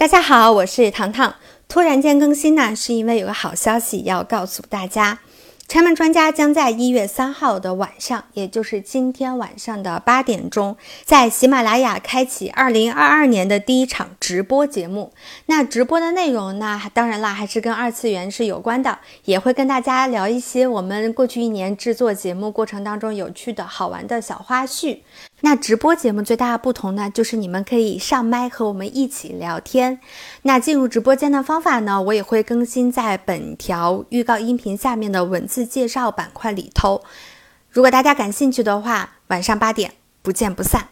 大家好，我是糖糖。突然间更新呢，是因为有个好消息要告诉大家。拆门专家将在一月三号的晚上，也就是今天晚上的八点钟，在喜马拉雅开启二零二二年的第一场直播节目。那直播的内容呢，当然啦，还是跟二次元是有关的，也会跟大家聊一些我们过去一年制作节目过程当中有趣的好玩的小花絮。那直播节目最大的不同呢，就是你们可以上麦和我们一起聊天。那进入直播间的方法呢，我也会更新在本条预告音频下面的文字介绍板块里头。如果大家感兴趣的话，晚上八点不见不散。